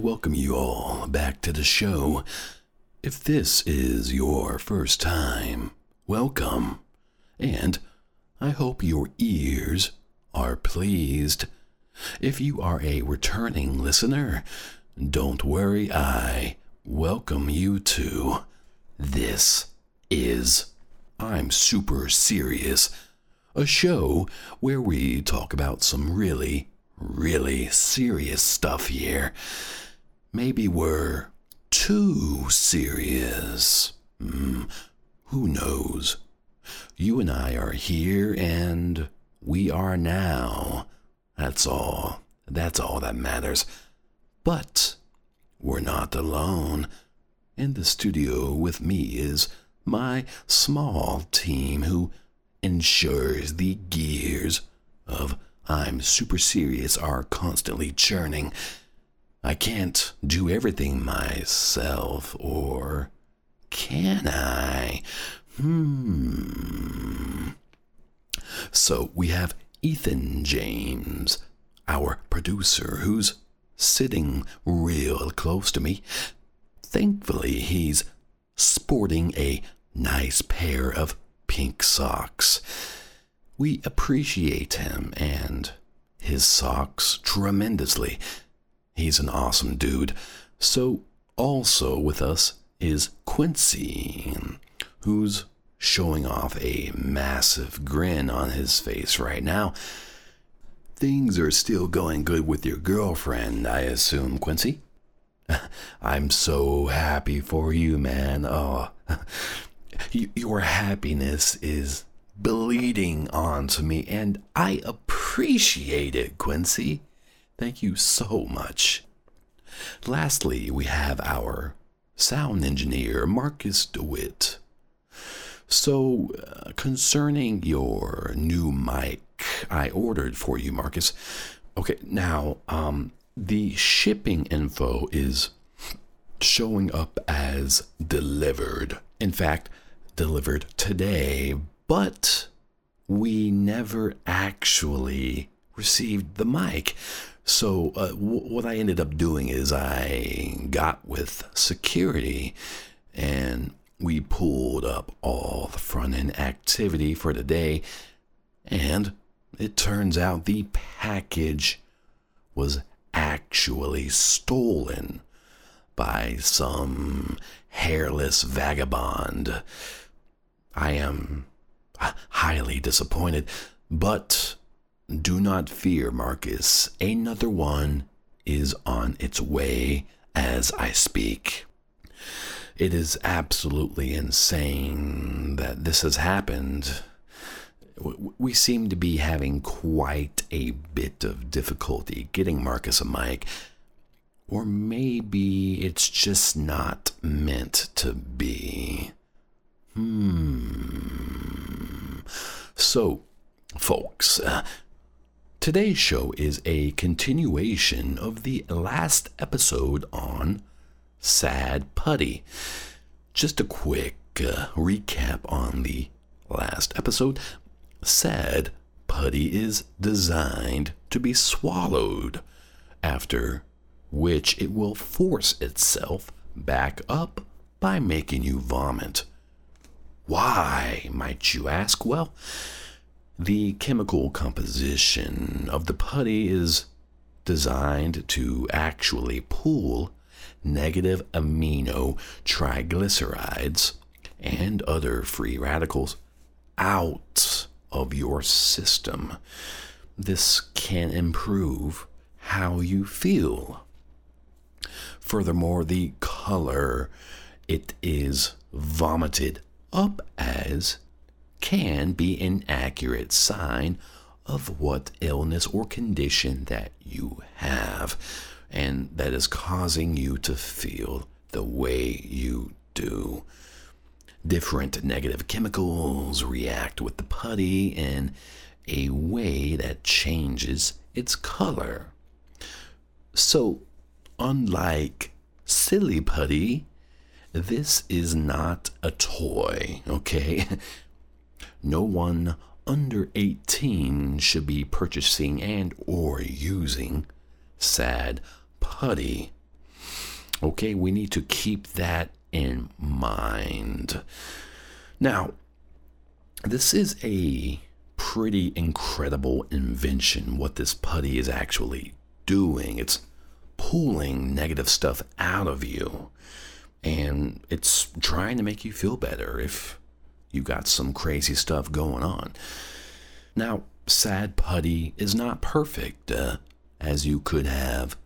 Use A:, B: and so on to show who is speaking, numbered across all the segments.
A: welcome you all back to the show. If this is your first time, welcome. And I hope your ears are pleased. If you are a returning listener, don't worry, I welcome you to This is I'm Super Serious, a show where we talk about some really, really serious stuff here. Maybe we're too serious. Mm, who knows? You and I are here and we are now. That's all. That's all that matters. But we're not alone. In the studio with me is my small team who ensures the gears of I'm super serious are constantly churning. I can't do everything myself, or can I? Hmm. So we have Ethan James, our producer, who's sitting real close to me. Thankfully, he's sporting a nice pair of pink socks. We appreciate him and his socks tremendously. He's an awesome dude. So, also with us is Quincy, who's showing off a massive grin on his face right now. Things are still going good with your girlfriend, I assume, Quincy? I'm so happy for you, man. Oh, your happiness is bleeding onto me, and I appreciate it, Quincy. Thank you so much. Lastly, we have our sound engineer, Marcus DeWitt. So, uh, concerning your new mic I ordered for you, Marcus. Okay, now, um, the shipping info is showing up as delivered. In fact, delivered today, but we never actually received the mic. So, uh, w- what I ended up doing is I got with security and we pulled up all the front end activity for the day, and it turns out the package was actually stolen by some hairless vagabond. I am highly disappointed, but do not fear, Marcus. Another one is on its way as I speak. It is absolutely insane that this has happened we seem to be having quite a bit of difficulty getting Marcus a mic. Or maybe it's just not meant to be. Hmm. So, folks, uh, today's show is a continuation of the last episode on Sad Putty. Just a quick uh, recap on the last episode Sad putty is designed to be swallowed, after which it will force itself back up by making you vomit. Why, might you ask? Well, the chemical composition of the putty is designed to actually pull negative amino triglycerides and other free radicals out of your system. This can improve how you feel. Furthermore, the color it is vomited up as can be an accurate sign of what illness or condition that you have and that is causing you to feel the way you do. Different negative chemicals react with the putty in a way that changes its color. So, unlike silly putty, this is not a toy, okay? No one under 18 should be purchasing and or using sad putty. Okay, we need to keep that in mind. Now, this is a pretty incredible invention what this putty is actually doing. It's pulling negative stuff out of you and it's trying to make you feel better if you got some crazy stuff going on. Now, Sad Putty is not perfect, uh, as you could have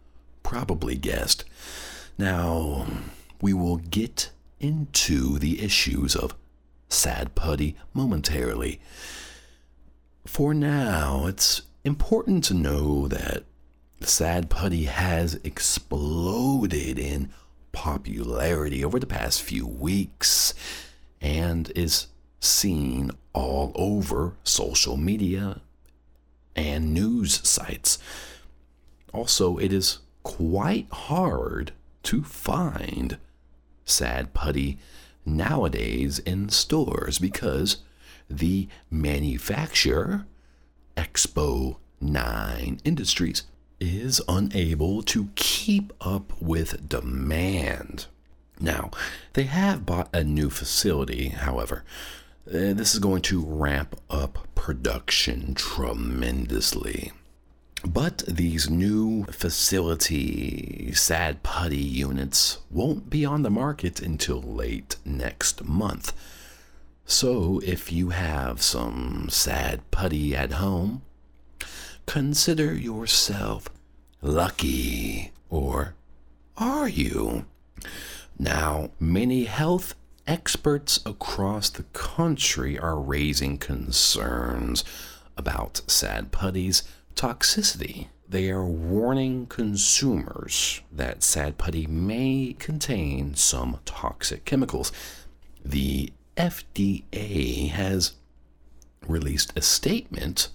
A: probably guessed. Now, we will get into the issues of Sad Putty momentarily. For now, it's important to know that Sad Putty has exploded in popularity over the past few weeks and is seen all over social media and news sites. Also, it is quite hard to find sad putty nowadays in stores because the manufacturer, Expo 9 Industries, is unable to keep up with demand. Now, they have bought a new facility, however. Uh, this is going to ramp up production tremendously. But these new facility sad putty units won't be on the market until late next month. So if you have some sad putty at home, consider yourself lucky. Or are you? Now, many health experts across the country are raising concerns about sad putty's toxicity. They are warning consumers that sad putty may contain some toxic chemicals. The FDA has released a statement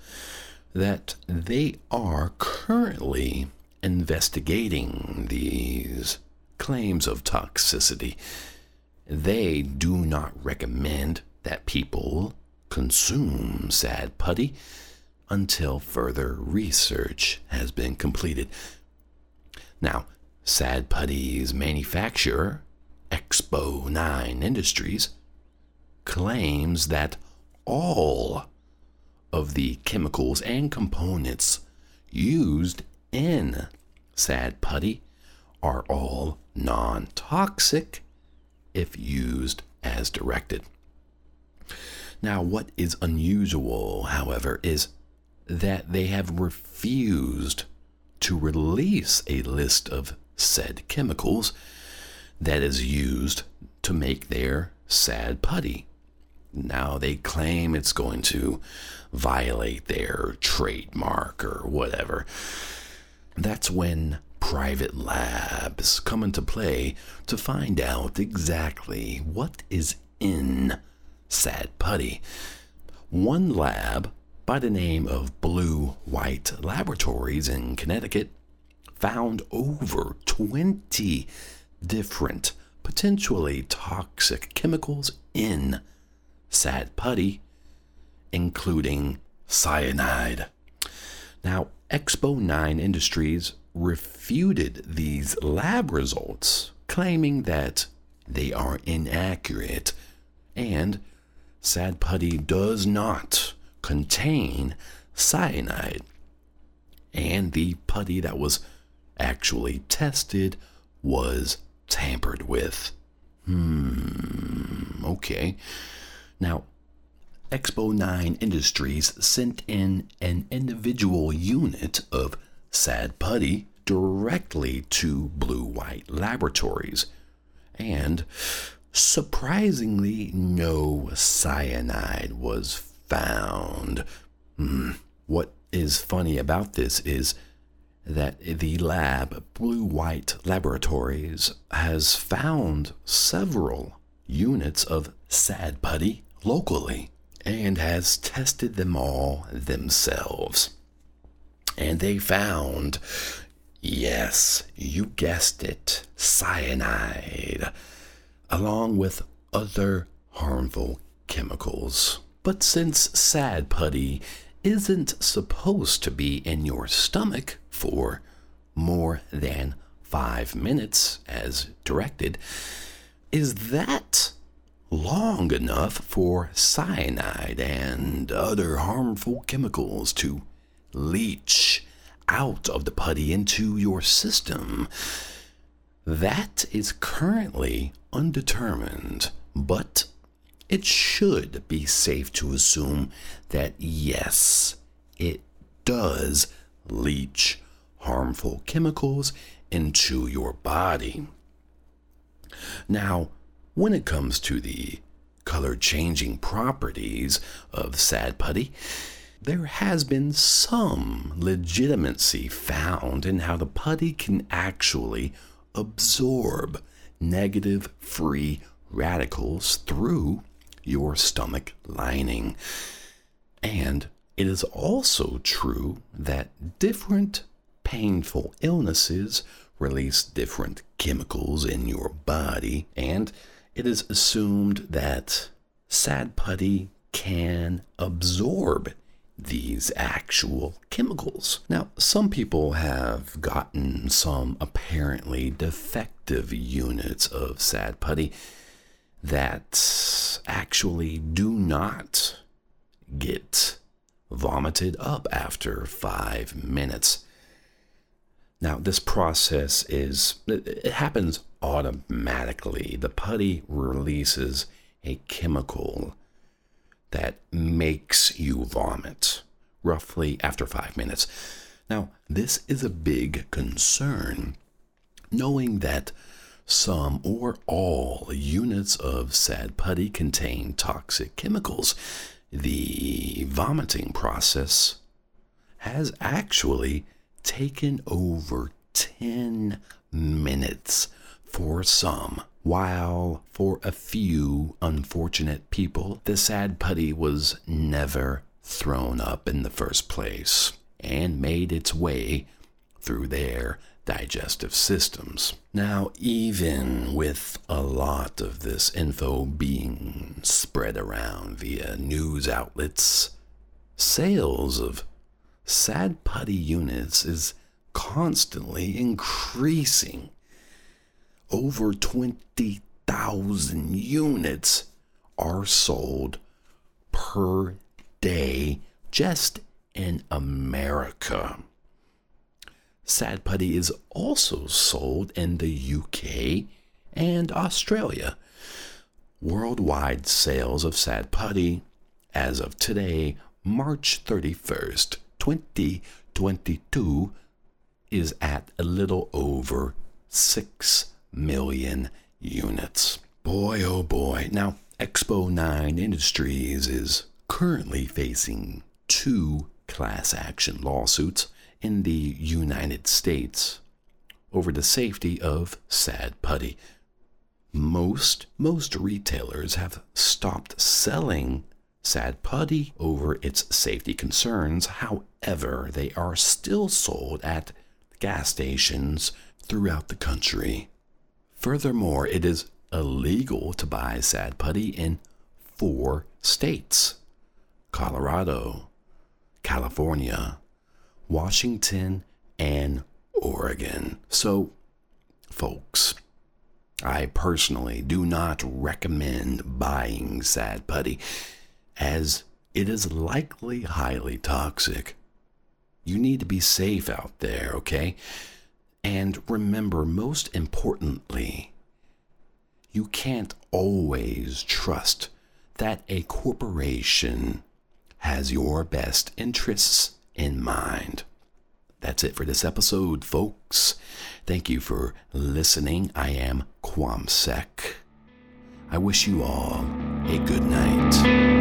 A: that they are currently investigating these claims of toxicity. They do not recommend that people consume sad putty until further research has been completed. Now, sad putty's manufacturer, Expo 9 Industries, claims that all of the chemicals and components used in sad putty are all non toxic if used as directed. Now, what is unusual, however, is that they have refused to release a list of said chemicals that is used to make their sad putty. Now they claim it's going to violate their trademark or whatever. That's when private labs come into play to find out exactly what is in Sad Putty. One lab by the name of Blue White Laboratories in Connecticut found over 20 different potentially toxic chemicals in sad putty, including cyanide. Now, Expo 9 Industries refuted these lab results, claiming that they are inaccurate and sad putty does not contain cyanide. And the putty that was actually tested was tampered with. Hmm, okay. Now, Expo 9 Industries sent in an individual unit of sad putty directly to Blue White Laboratories, and surprisingly, no cyanide was found. Hmm. What is funny about this is that the lab, Blue White Laboratories, has found several units of sad putty locally and has tested them all themselves. And they found, yes, you guessed it, cyanide, along with other harmful chemicals. But since sad putty isn't supposed to be in your stomach for more than five minutes as directed, is that long enough for cyanide and other harmful chemicals to leach out of the putty into your system? That is currently undetermined, but it should be safe to assume that yes, it does leach harmful chemicals into your body. Now, when it comes to the color changing properties of sad putty, there has been some legitimacy found in how the putty can actually absorb negative free radicals through your stomach lining. And it is also true that different painful illnesses release different chemicals in your body, and it is assumed that sad putty can absorb these actual chemicals. Now, some people have gotten some apparently defective units of sad putty that actually do not get vomited up after five minutes. Now, this process is, it happens automatically. The putty releases a chemical that makes you vomit roughly after five minutes. Now, this is a big concern, knowing that some or all units of sad putty contain toxic chemicals. The vomiting process has actually taken over 10 minutes for some, while for a few unfortunate people, the sad putty was never thrown up in the first place and made its way through their digestive systems. Now, even with a lot of this info being spread around via news outlets, sales of sad putty units is constantly increasing. Over 20,000 units are sold per day just in America. Sad putty is also sold in the UK and Australia. Worldwide sales of sad putty as of today, March 31st, 2022, is at a little over 6 million units. Boy, oh boy. Now, Expo 9 Industries is currently facing two class action lawsuits in the United States over the safety of sad putty. Most most retailers have stopped selling sad putty over its safety concerns. However, they are still sold at gas stations throughout the country. Furthermore, it is illegal to buy sad putty in four states Colorado, California, Washington, and Oregon. So, folks, I personally do not recommend buying sad putty as it is likely highly toxic. You need to be safe out there, okay? And remember, most importantly, you can't always trust that a corporation has your best interests in mind. That's it for this episode, folks. Thank you for listening. I am Quamsec. I wish you all a good night.